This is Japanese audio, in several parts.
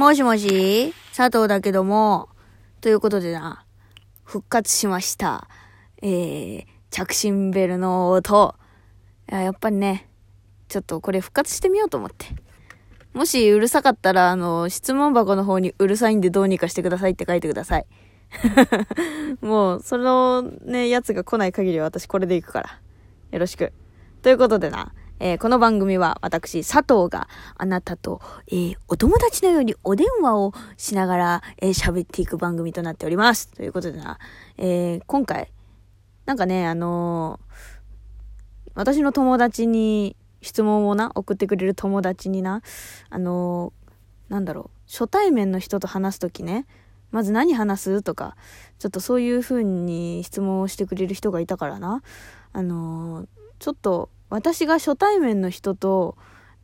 もしもし佐藤だけども、ということでな、復活しました。えー、着信ベルの音。ややっぱりね、ちょっとこれ復活してみようと思って。もしうるさかったら、あの、質問箱の方にうるさいんでどうにかしてくださいって書いてください。もう、そのね、やつが来ない限りは私これで行くから。よろしく。ということでな、えーこの番組は私、佐藤があなたと、えーお友達のようにお電話をしながら、えー喋っていく番組となっております。ということでな、え今回、なんかね、あの私の友達に質問をな、送ってくれる友達にな、あのーなんだろう、初対面の人と話すときね、まず何話すとか、ちょっとそういう風に質問をしてくれる人がいたからな。あのちょっと私が初対面の人と、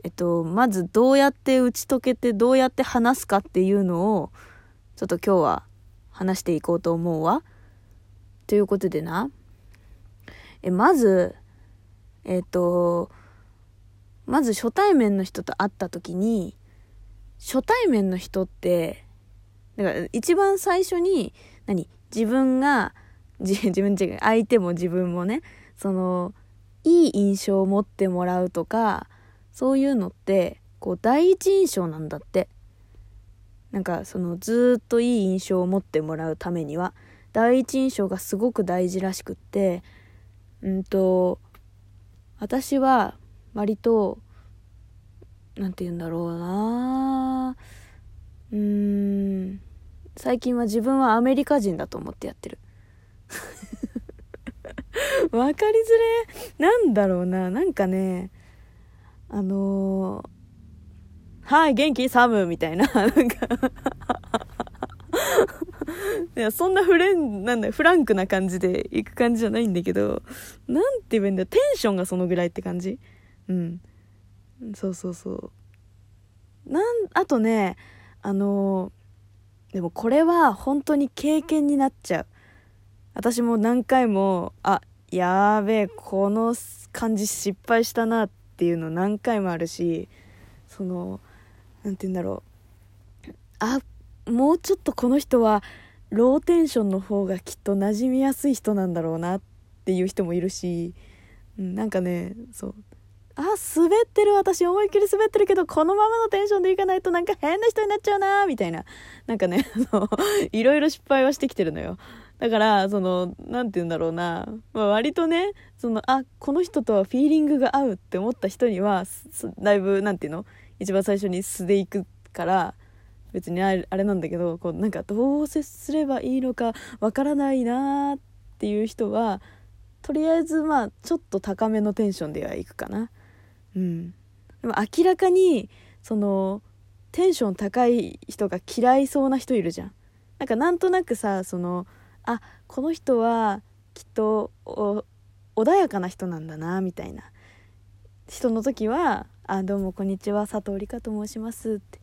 えっと、まずどうやって打ち解けてどうやって話すかっていうのを、ちょっと今日は話していこうと思うわ。ということでな。え、まず、えっと、まず初対面の人と会った時に、初対面の人って、だから一番最初に、何？自分が、自分違う、相手も自分もね、その、いい印象を持ってもらうとか、そういうのって、こう、第一印象なんだって。なんか、その、ずっといい印象を持ってもらうためには、第一印象がすごく大事らしくって、うんと、私は、割と、なんて言うんだろうなうーん、最近は自分はアメリカ人だと思ってやってる。わかりづれ。なんだろうな。なんかねあのーはい元気？サムみたいな。なんか。いやそんなフレンなんだフランクな感じで行く感じじゃないんだけどなんて言えばいいんだよテンションがそのぐらいって感じ。うん。そうそうそう。なんあとねあのーでもこれは本当に経験になっちゃう。私も何回もあやーべえこの感じ失敗したなっていうの何回もあるしそのなんて言うんだろう。あもうちょっとこの人はローテンションの方がきっと馴染みやすい人なんだろうなっていう人もいるし、うん、なんかねそう。あ滑ってる私思いっきり滑ってるけどこのままのテンションでいかないとなんか変な人になっちゃうなみたいな。なんかね いろいろ失敗はしてきてるのよ。だからそのなんて言うんだろうな、まあ、割とねそのあこの人とはフィーリングが合うって思った人にはだいぶなんていうの？一番最初に素でいくから別にあれあれなんだけどこうなんかどう接すればいいのかわからないなーっていう人はとりあえずまあちょっと高めのテンションではいくかな。うん。でも明らかにそのテンション高い人が嫌いそうな人いるじゃん。なんかなんとなくさそのあこの人はきっと穏やかな人なんだなみたいな。人の時は「あどうもこんにちは佐藤理香と申します」って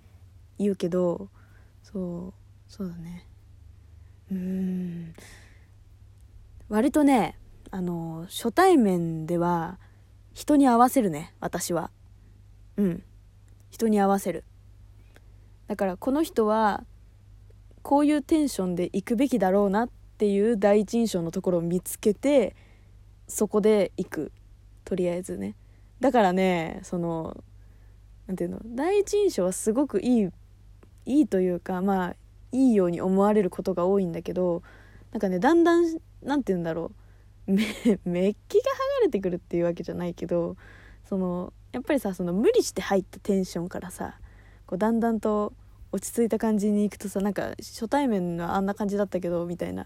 言うけどそうそうだね。うーん。割とねあの初対面では人に合わせるね私は。うん。人に合わせる。だからこの人はこういうテンションで行くべきだろうなってていう第一印象のところを見つけてそこで行くとりあえずね。だからねそのなんていうの第一印象はすごくいいいいというかまあいいように思われることが多いんだけどなんかねだんだんなんて言うんだろうめメッキが剥がれてくるっていうわけじゃないけどそのやっぱりさその無理して入ったテンションからさこうだんだんと落ち着いた感じに行くとさなんか初対面はあんな感じだったけどみたいな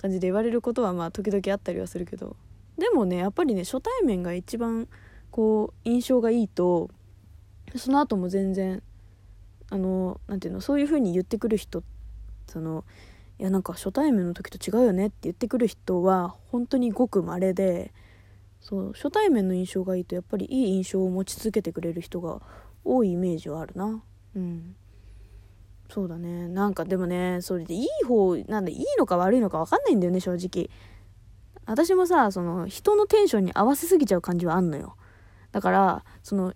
感じで言われることはまあ時々あったりはするけど。でもねやっぱりね初対面が一番こう印象がいいとその後も全然あのなていうのそういう風に言ってくる人そのいやなんか初対面の時と違うよねって言ってくる人は本当にごく稀でそう初対面の印象がいいとやっぱりいい印象を持ち続けてくれる人が多いイメージはあるな。うん。そうだね。なんかでもねそれでいい方なんでいいのか悪いのか分かんないんだよね正直。私もさその人のテンションに合わせすぎちゃう感じはあんのよ。だからその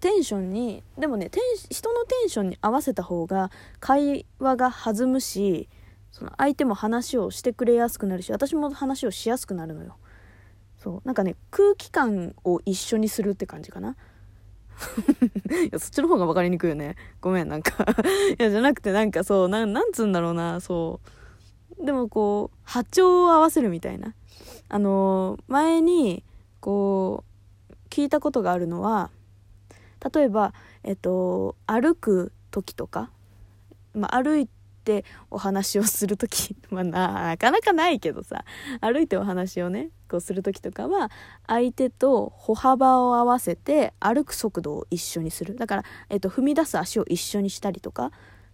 テンションにでもねテン人のテンションに合わせた方が会話が弾むしその相手も話をしてくれやすくなるし私も話をしやすくなるのよ。そう。なんかね空気感を一緒にするって感じかな。いやそっちの方が分かりにくいよね。ごめんなんか。いやじゃなくてなんかそうななんつうんだろうなそう。でもこう波長を合わせるみたいな。あの、前にこう聞いたことがあるのは例えばえっと歩く時とか、まあ、歩いてお話をする時、まあ、なかなかないけどさ歩いてお話をねこうする時とかは相手と歩幅を合わせて歩く速度を一緒にする。だから、えっと、踏み出す足を一緒にしたりとかっ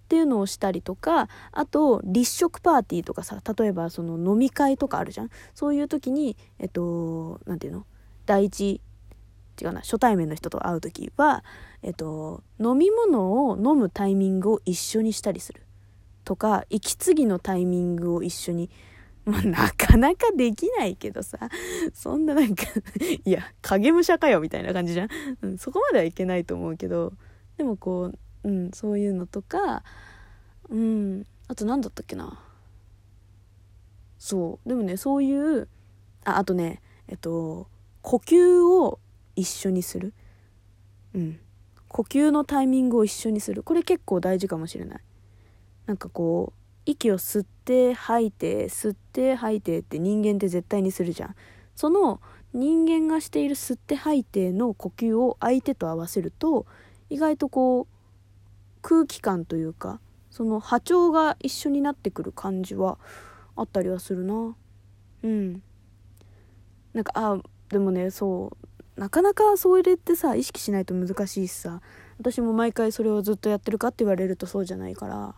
ていうのをしたりとかあと立食パーティーとかさ例えばその飲み会とかあるじゃん。そういう時にえっと何て言うの？第一違うな初対面の人と会う時は、えっと、飲み物を飲むタイミングを一緒にしたりするとか息継ぎのタイミングを一緒にまあ、なかなかできないけどさ。そんななんかいや影武者かよみたいな感じじゃん、うん、そこまではいけないと思うけど。でもこう、うん、そういうのとかうんあと何だったっけな。そう。でもねそういうああとねえっと呼吸を一緒にする。うん。呼吸のタイミングを一緒にする。これ結構大事かもしれない。なんかこう息を吸って吐いて吸って吐いてって人間って絶対にするじゃん。その人間がしている吸って吐いての呼吸を相手と合わせると意外とこう空気感というかその波長が一緒になってくる感じはあったりはするな。うん。なんかあでもねそうなかなかそれってさ意識しないと難しいしさ。私も毎回それをずっとやってるかって言われるとそうじゃないから。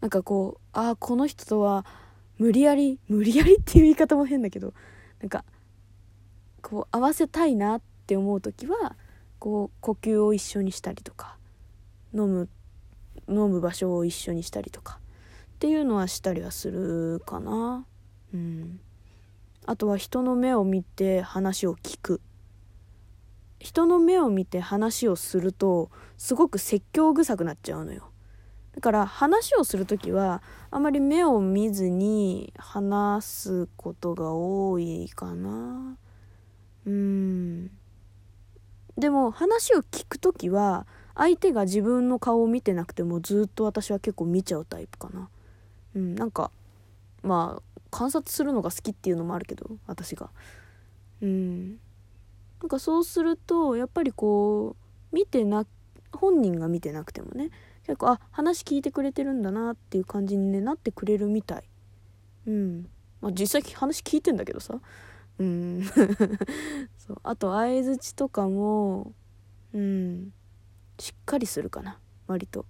なんかこうああこの人とは無理やり無理やりっていう言い方も変だけどなんかこう合わせたいなって思う時はこう呼吸を一緒にしたりとか飲む飲む場所を一緒にしたりとかっていうのはしたりはするかな。うん。あとは人の目を見て話を聞く。人の目を見て話をするとすごく説教臭くなっちゃうのよ。だから話をする時はあまり目を見ずに話すことが多いかな。うん。でも話を聞く時は相手が自分の顔を見てなくてもずっと私は結構見ちゃうタイプかな。うんなんかまあ観察するのが好きっていうのもあるけど私が。うん。なんかそうするとやっぱりこう見てな本人が見てなくてもね結構あ話聞いてくれてるんだなっていう感じに、ね、なってくれるみたい。うん。まあ実際話聞いてんだけどさ。うん。そう。あと相づちとかもうん。しっかりするかな。割と。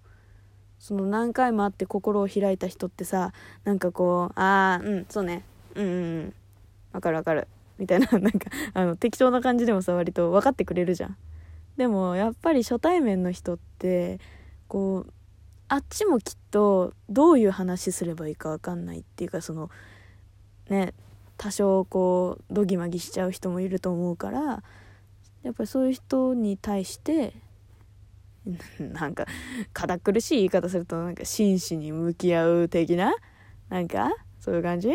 その何回も会って心を開いた人ってさなんかこうああうんそうね。うんうんうん。わかるわかる。みたいな、なんか、あの、適当な感じでもさ、割と分かってくれるじゃん。でも、やっぱり初対面の人って、こう、あっちもきっと、どういう話すればいいか分かんないっていうか、その、ね、多少こう、どぎまぎしちゃう人もいると思うから、やっぱりそういう人に対して、なんか、堅苦しい言い方すると、なんか、真摯に向き合う的ななんか、そういう感じ？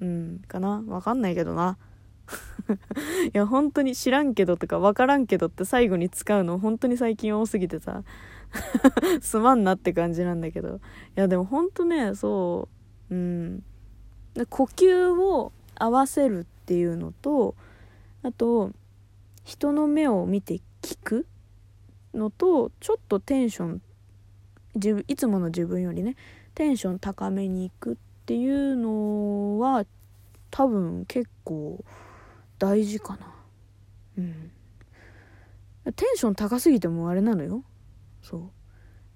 うん、かな？わかんないけどな。いや本当に知らんけどとか分からんけどって最後に使うの本当に最近多すぎてさ。すまんなって感じなんだけど。いやでも本当ねそう。うん。呼吸を合わせるっていうのとあと人の目を見て聞くのとちょっとテンション自分いつもの自分よりねテンション高めにいくっていうのは多分結構大事かな。うん。テンション高すぎてもあれなのよ。そう。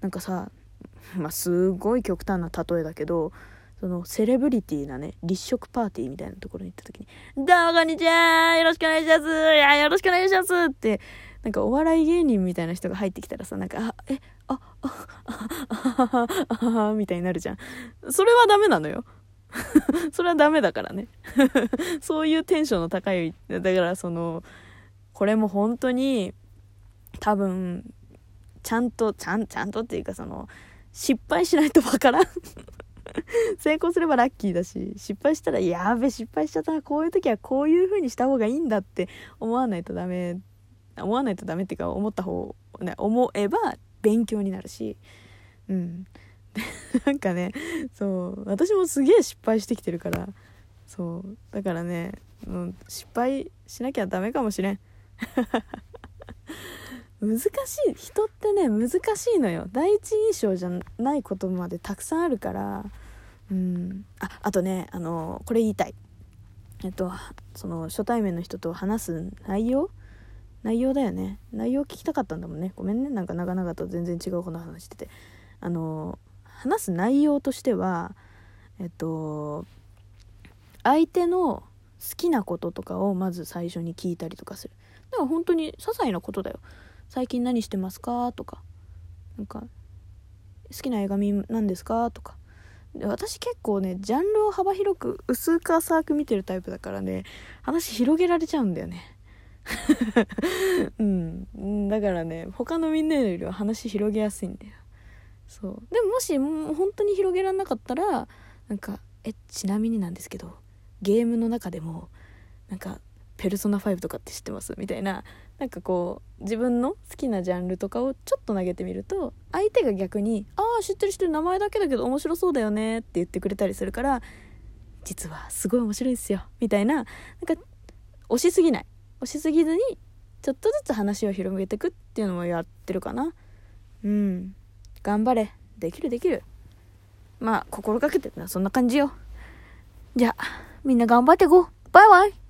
なんかさ まあすごい極端な例えだけどそのセレブリティなね立食パーティーみたいなところに行った時に「どうもこんにちはよろしくお願いしますいやよろしくお願いします」ってなんかお笑い芸人みたいな人が入ってきたらさなんか「あえあああああみたいになるじゃんそれはダメなのよそれはダメだからねそういうテンションの高いだからそのこれも本当に多分ちゃんとちゃんちゃんとっていうかその失敗しないとわからん。成功すればラッキーだし失敗したらやべ失敗しちゃったなこういう時はこういう風にした方がいいんだって思わないとダメ。思わないとダメっていうか思った方ね思えば勉強になるし。うん。なんかねそう私もすげえ失敗してきてるからそうだからね、うん、失敗しなきゃダメかもしれん。難しい。人ってね難しいのよ。第一印象じゃないことまでたくさんあるから。うん。ああとねあのこれ言いたい。えっとその初対面の人と話す内容？内容だよね。内容聞きたかったんだもんね。ごめんね。なんか長々と全然違うこと話してて。あの話す内容としてはえっと相手の好きなこととかをまず最初に聞いたりとかする。だから本当に些細なことだよ。最近何してますか？とかなんか好きな映画見なんですか？とか。私結構ねジャンルを幅広く薄く浅く見てるタイプだからね話広げられちゃうんだよね。うん。だからね他のみんなよりは話広げやすいんだよ。そう。でももし本当に広げられなかったらなんかえちなみになんですけどゲームの中でもなんかペルソナ5とかって知ってます？みたいな。なんかこう自分の好きなジャンルとかをちょっと投げてみると相手が逆に「ああ知ってる知ってる名前だけだけど面白そうだよね」って言ってくれたりするから「実はすごい面白いですよ」みたいな。なんか押しすぎない。押しすぎずにちょっとずつ話を広げてくっていうのもやってるかな。うん。頑張れ。できるできる。まあ心がけてるのはそんな感じよ。じゃあみんな頑張っていこう。バイバイ。